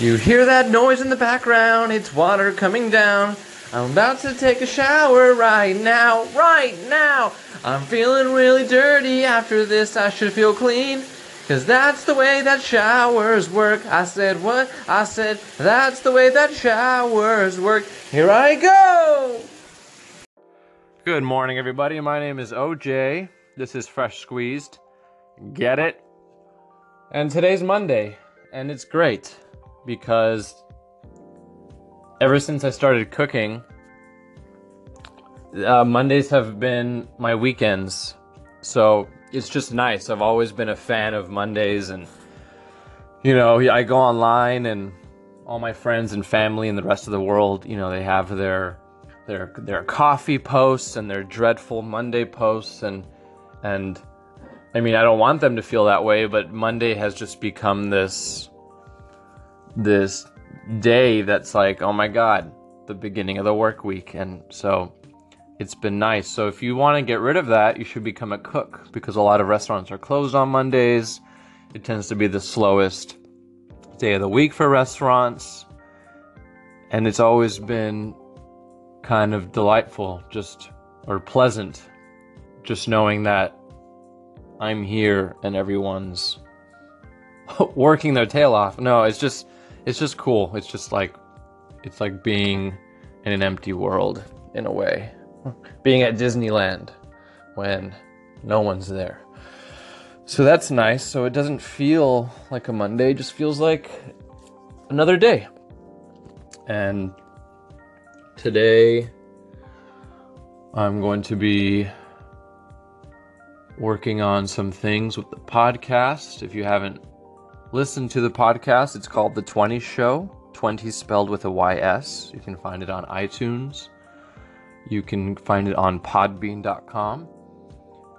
You hear that noise in the background? It's water coming down. I'm about to take a shower right now, right now. I'm feeling really dirty after this. I should feel clean. Cause that's the way that showers work. I said, what? I said, that's the way that showers work. Here I go! Good morning, everybody. My name is OJ. This is Fresh Squeezed. Get it? And today's Monday, and it's great because ever since I started cooking, uh, Mondays have been my weekends. So it's just nice. I've always been a fan of Mondays, and you know, I go online and all my friends and family and the rest of the world, you know, they have their their their coffee posts and their dreadful Monday posts and and I mean, I don't want them to feel that way, but Monday has just become this this day that's like, oh my god, the beginning of the work week and so it's been nice. So if you want to get rid of that, you should become a cook because a lot of restaurants are closed on Mondays. It tends to be the slowest day of the week for restaurants. And it's always been kind of delightful, just or pleasant, just knowing that I'm here and everyone's working their tail off. No, it's just it's just cool. It's just like it's like being in an empty world in a way being at Disneyland when no one's there. So that's nice. So it doesn't feel like a Monday, it just feels like another day. And today I'm going to be working on some things with the podcast. If you haven't listened to the podcast, it's called The 20 Show. 20 spelled with a YS. You can find it on iTunes. You can find it on podbean.com.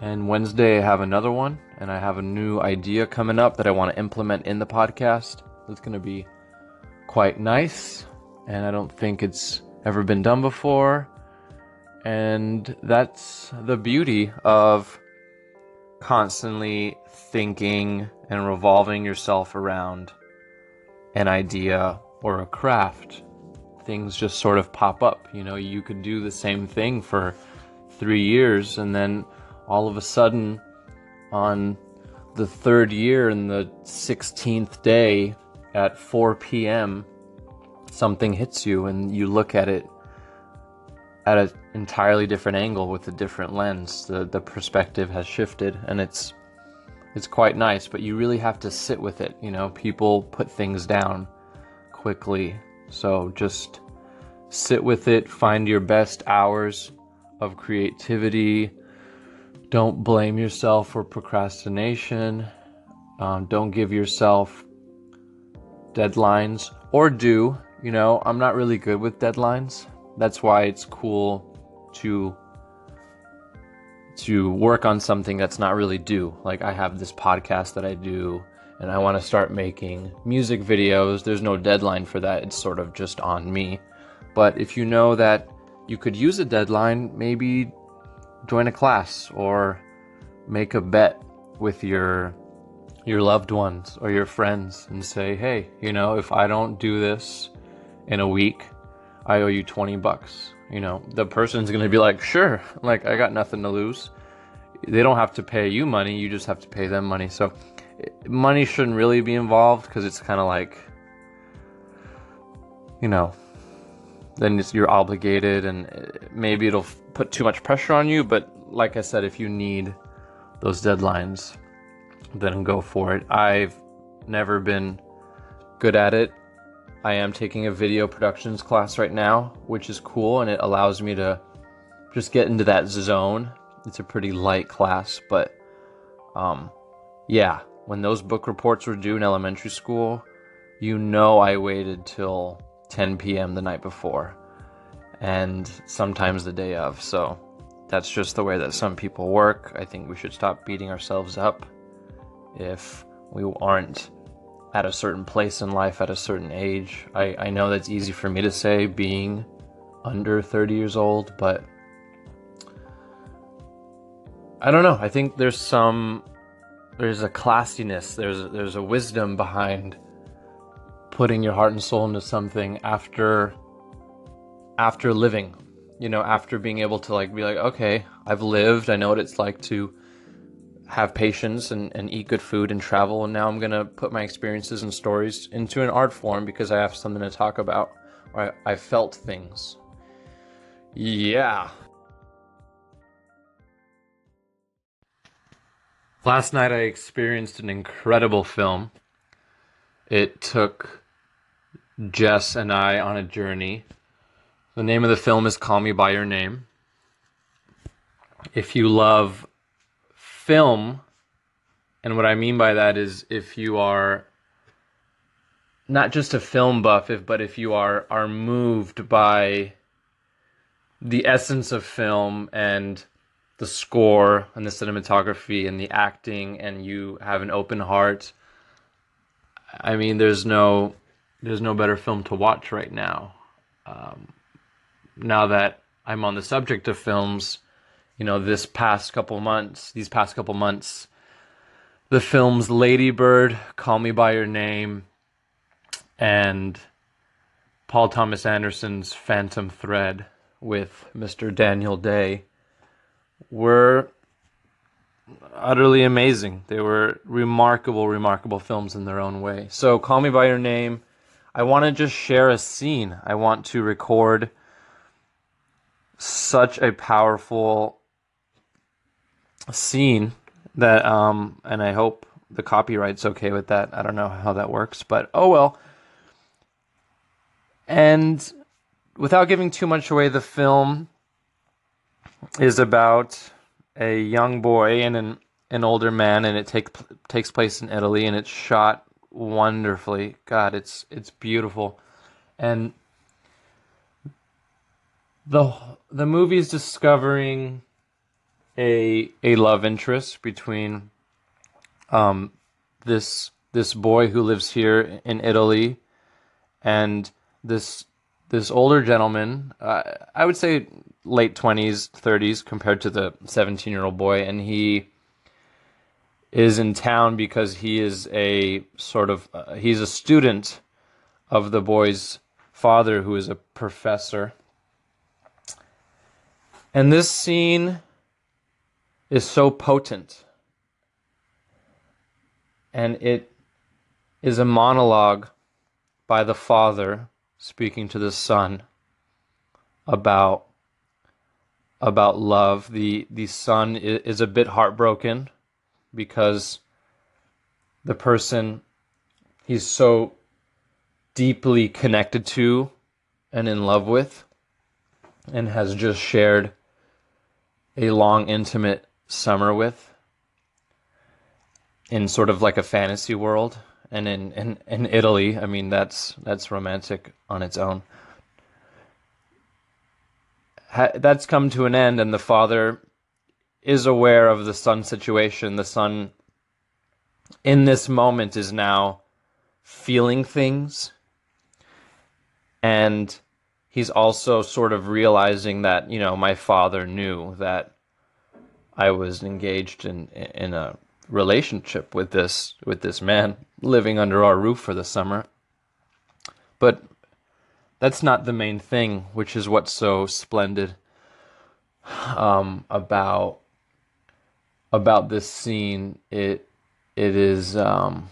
And Wednesday, I have another one, and I have a new idea coming up that I want to implement in the podcast. It's going to be quite nice, and I don't think it's ever been done before. And that's the beauty of constantly thinking and revolving yourself around an idea or a craft things just sort of pop up. You know, you could do the same thing for three years, and then all of a sudden, on the third year and the 16th day at 4 p.m., something hits you, and you look at it at an entirely different angle with a different lens. The, the perspective has shifted, and it's it's quite nice, but you really have to sit with it. You know, people put things down quickly so just sit with it, find your best hours of creativity. Don't blame yourself for procrastination. Um, don't give yourself deadlines or do. You know, I'm not really good with deadlines. That's why it's cool to to work on something that's not really due. Like I have this podcast that I do and I want to start making music videos, there's no deadline for that. It's sort of just on me. But if you know that you could use a deadline, maybe join a class or make a bet with your your loved ones or your friends and say, "Hey, you know, if I don't do this in a week, I owe you 20 bucks." You know, the person's going to be like, "Sure, like I got nothing to lose." They don't have to pay you money, you just have to pay them money. So money shouldn't really be involved because it's kind of like, you know, then you're obligated and uh, maybe it'll put too much pressure on you. But like I said, if you need those deadlines, then go for it. I've never been good at it. I am taking a video productions class right now, which is cool and it allows me to just get into that zone. It's a pretty light class, but um, yeah, when those book reports were due in elementary school, you know I waited till 10 p.m. the night before and sometimes the day of. So that's just the way that some people work. I think we should stop beating ourselves up if we aren't at a certain place in life at a certain age. I, I know that's easy for me to say being under 30 years old, but I don't know. I think there's some there's a classiness, there's there's a wisdom behind putting your heart and soul into something after after living you know after being able to like be like okay i've lived i know what it's like to have patience and, and eat good food and travel and now i'm gonna put my experiences and stories into an art form because i have something to talk about. I, I felt things. Yeah. Last night i experienced an incredible film. It took jess and i on a journey. The name of the film is Call Me By Your Name. If you love film, and what I mean by that is if you are not just a film buff, if, but if you are, are moved by the essence of film and the score and the cinematography and the acting and you have an open heart i mean there's no there's no better film to watch right now. Um, now that I'm on the subject of films, you know, this past couple months, these past couple months, the films Lady Bird, Call Me By Your Name, and Paul Thomas Anderson's Phantom Thread with Mr. Daniel Day were utterly amazing. They were remarkable, remarkable films in their own way. So, Call Me By Your Name, I want to just share a scene. I want to record such a powerful scene that um and I hope the copyright's okay with that. I don't know how that works, but oh well. And without giving too much away, the film is about a young boy and an an older man, and it take, takes place in Italy, and it's shot wonderfully. God, it's it's beautiful, and the the movie is discovering a a love interest between um this this boy who lives here in Italy and this this older gentleman uh, I would say late 20s 30s compared to the 17 year old boy. And he is in town because he is a sort of uh, he's a student of the boy's father who is a professor. And this scene is so potent. And it is a monologue by the father speaking to the son about about love. The the son is a bit heartbroken because the person he's so deeply connected to and in love with and has just shared a long, intimate summer with in sort of like a fantasy world. And in, in, in Italy, I mean, that's, that's romantic on its own. Ha- that's come to an end, and the father is aware of the son situation. The son, in this moment, is now feeling things. And he's also sort of realizing that you know my father knew that I was engaged in in a relationship with this with this man living under our roof for the summer. But that's not the main thing, which is what's so splendid um, about about this scene. It it is um,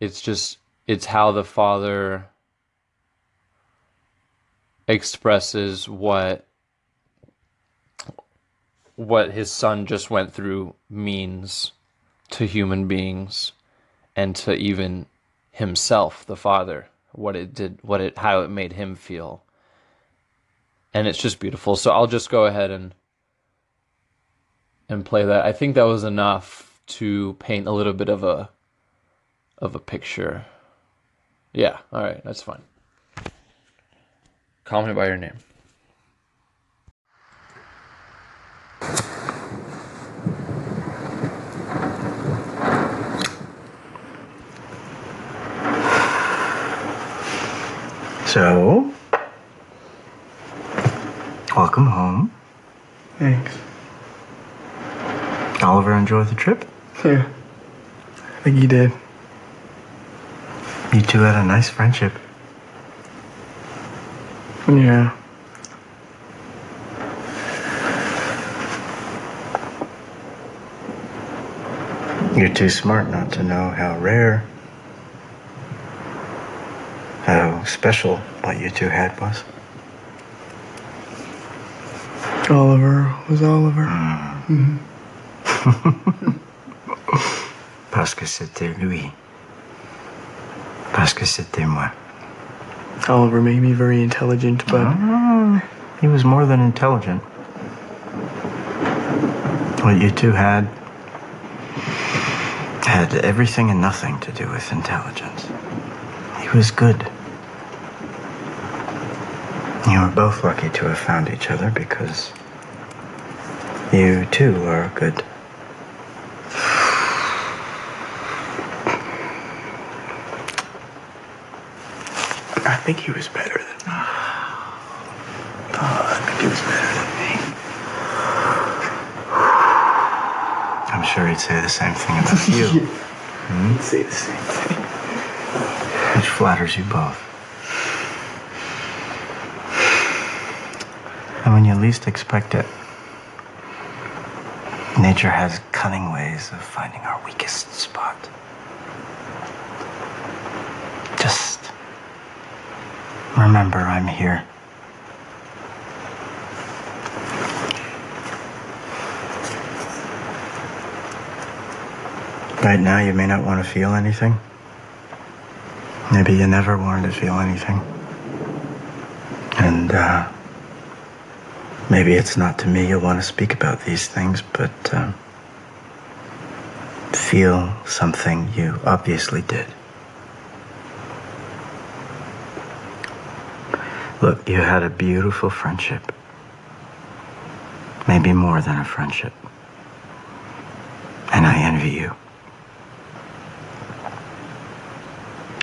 it's just it's how the father expresses what what his son just went through means to human beings and to even himself the father what it did what it how it made him feel. And it's just beautiful. So i'll just go ahead and and play that. I think that was enough to paint a little bit of a of a picture. Yeah all right that's fine. Call me by your name. So, welcome home. Thanks. Oliver enjoy the trip? Yeah. I think he did. You two had a nice friendship. Yeah. You're too smart not to know how rare, how special what you two had was. Oliver was Oliver. Hmm. Parce que c'était lui. Parce que c'était moi. Oliver made me very intelligent, but Ah, he was more than intelligent. What you two had had everything and nothing to do with intelligence. He was good. You were both lucky to have found each other because you too are good. I think he was better than me. Oh, I think he was better than me. I'm sure he'd say the same thing about you, He'd hmm? say the same thing. which flatters you both. And when you least expect it, nature has cunning ways of finding our weakest spot. Just remember I'm here. Right now, you may not want to feel anything. Maybe you never wanted to feel anything. And, uh, maybe it's not to me you'll want to speak about these things, but, um, feel something you obviously did. Look, you had a beautiful friendship. Maybe more than a friendship. And I envy you.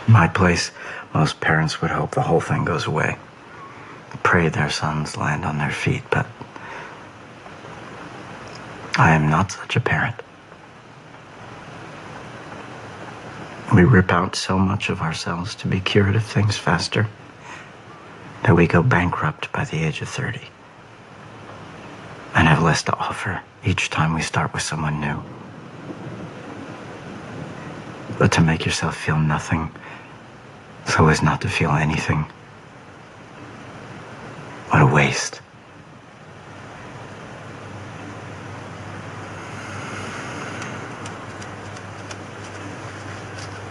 My place, most parents would hope the whole thing goes away. Pray their sons land on their feet, but I am not such a parent. We rip out so much of ourselves to be cured of things faster that we go bankrupt by the age of 30 and have less to offer each time we start with someone new. But to make yourself feel nothing so as not to feel anything. What a waste.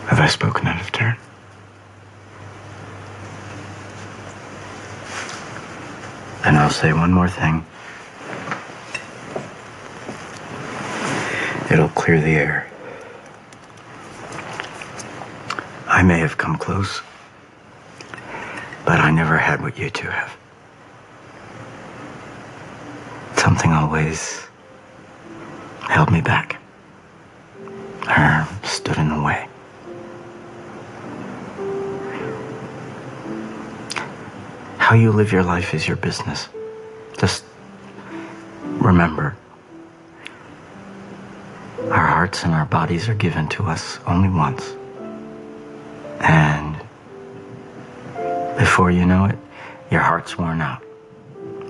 Have I spoken out of turn? And I'll say one more thing. It'll clear the air. I may have come close, but I never had what you two have. Something always held me back, or stood in the way. How you live your life is your business. Just remember our hearts and our bodies are given to us only once. Before you know it, your heart's worn out.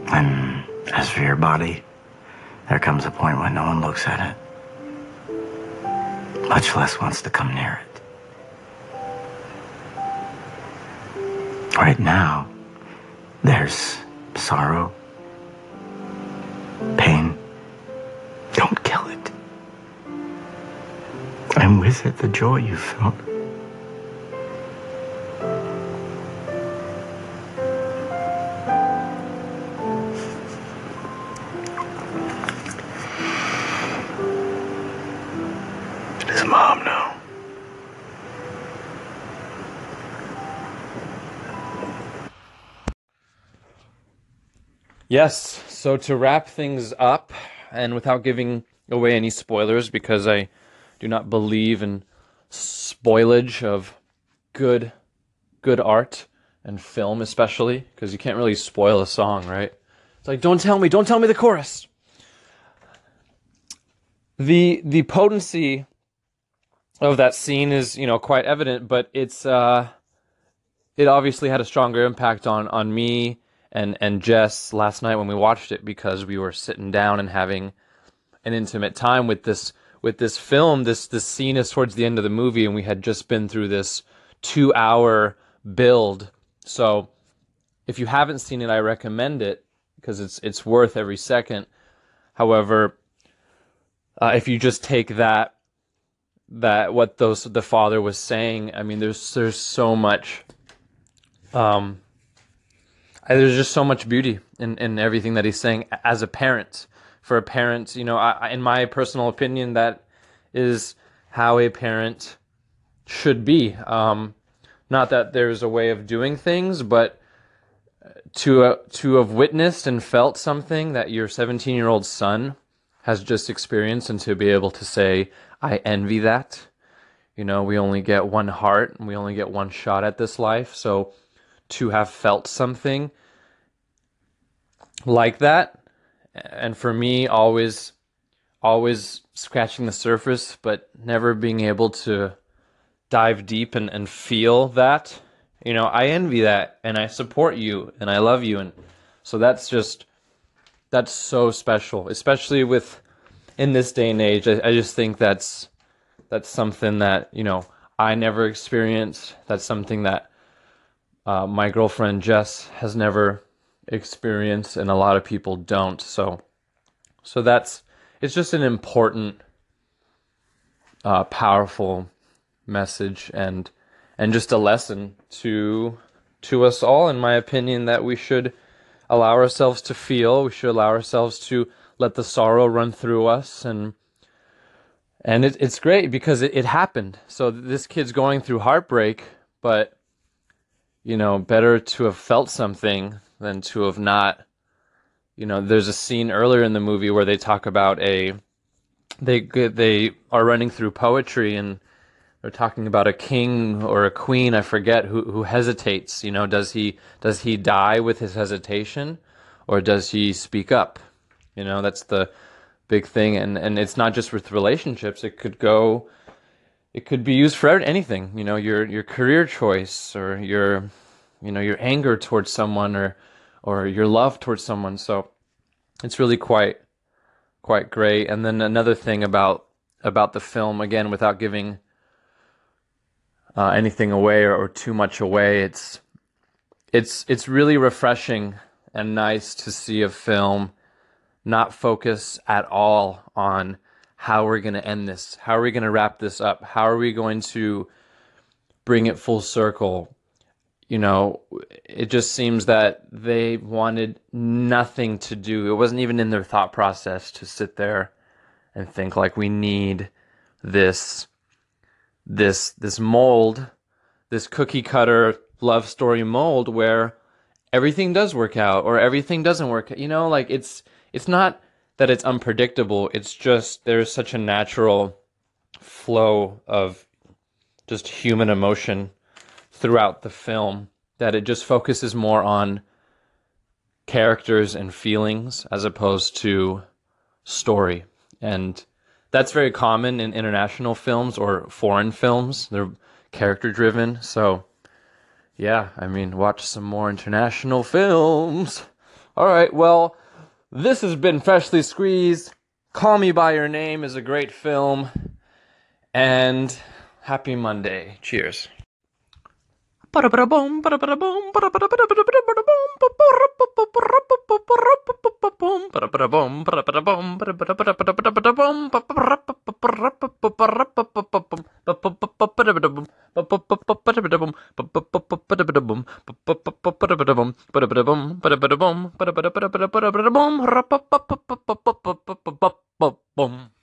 And as for your body, there comes a point when no one looks at it, much less wants to come near it. Right now, there's sorrow, pain. Don't kill it. And with it, the joy you felt. Yes. So to wrap things up, and without giving away any spoilers, because I do not believe in spoilage of good, good art and film, especially because you can't really spoil a song, right? It's like, don't tell me, don't tell me the chorus. The the potency of that scene is you know quite evident, but it's uh, it obviously had a stronger impact on on me and and Jess last night when we watched it because we were sitting down and having an intimate time with this with this film. This this scene is towards the end of the movie, and we had just been through this two hour build. So if you haven't seen it, I recommend it because it's it's worth every second. However, uh, if you just take that that what those the father was saying, I mean, there's there's so much. Um, there's just so much beauty in, in everything that he's saying as a parent. For a parent, you know, I, in my personal opinion, that is how a parent should be. Um, not that there's a way of doing things, but to uh, to have witnessed and felt something that your 17 year old son has just experienced, and to be able to say, "I envy that." You know, we only get one heart, and we only get one shot at this life, so to have felt something like that. And for me always always scratching the surface but never being able to dive deep and, and feel that. You know i envy that and i support you and i love you. And so that's just that's so special especially with in this day and age. I, I just think that's that's something that you know i never experienced. That's something that uh, my girlfriend Jess has never experienced, and a lot of people don't. So, so that's it's just an important, uh, powerful message, and and just a lesson to to us all, in my opinion, that we should allow ourselves to feel. We should allow ourselves to let the sorrow run through us, and and it, it's great because it, it happened. So this kid's going through heartbreak, but you know, better to have felt something than to have not. You know, there's a scene earlier in the movie where they talk about a they they are running through poetry and they're talking about a king or a queen, I forget, who who hesitates. You know, does he does he die with his hesitation, or does he speak up? You know, that's the big thing, and and it's not just with relationships. It could go it could be used for anything you know your your career choice or your you know your anger towards someone or or your love towards someone. So it's really quite quite great. And then another thing about about the film again without giving uh, anything away or, or too much away it's it's it's really refreshing and nice to see a film not focus at all on how are we're going to end this. How are we going to wrap this up? How are we going to bring it full circle? You know, it just seems that they wanted nothing to do. It wasn't even in their thought process to sit there and think like we need this this this mold, this cookie cutter love story mold where everything does work out or everything doesn't work. You know, like it's it's not that it's unpredictable. It's just there's such a natural flow of just human emotion throughout the film that it just focuses more on characters and feelings as opposed to story. And that's very common in international films or foreign films. They're character driven. So, yeah, I mean, watch some more international films. All right, well, this has been Freshly Squeezed. Call Me By Your Name is a great film. And happy Monday. Cheers. Boom.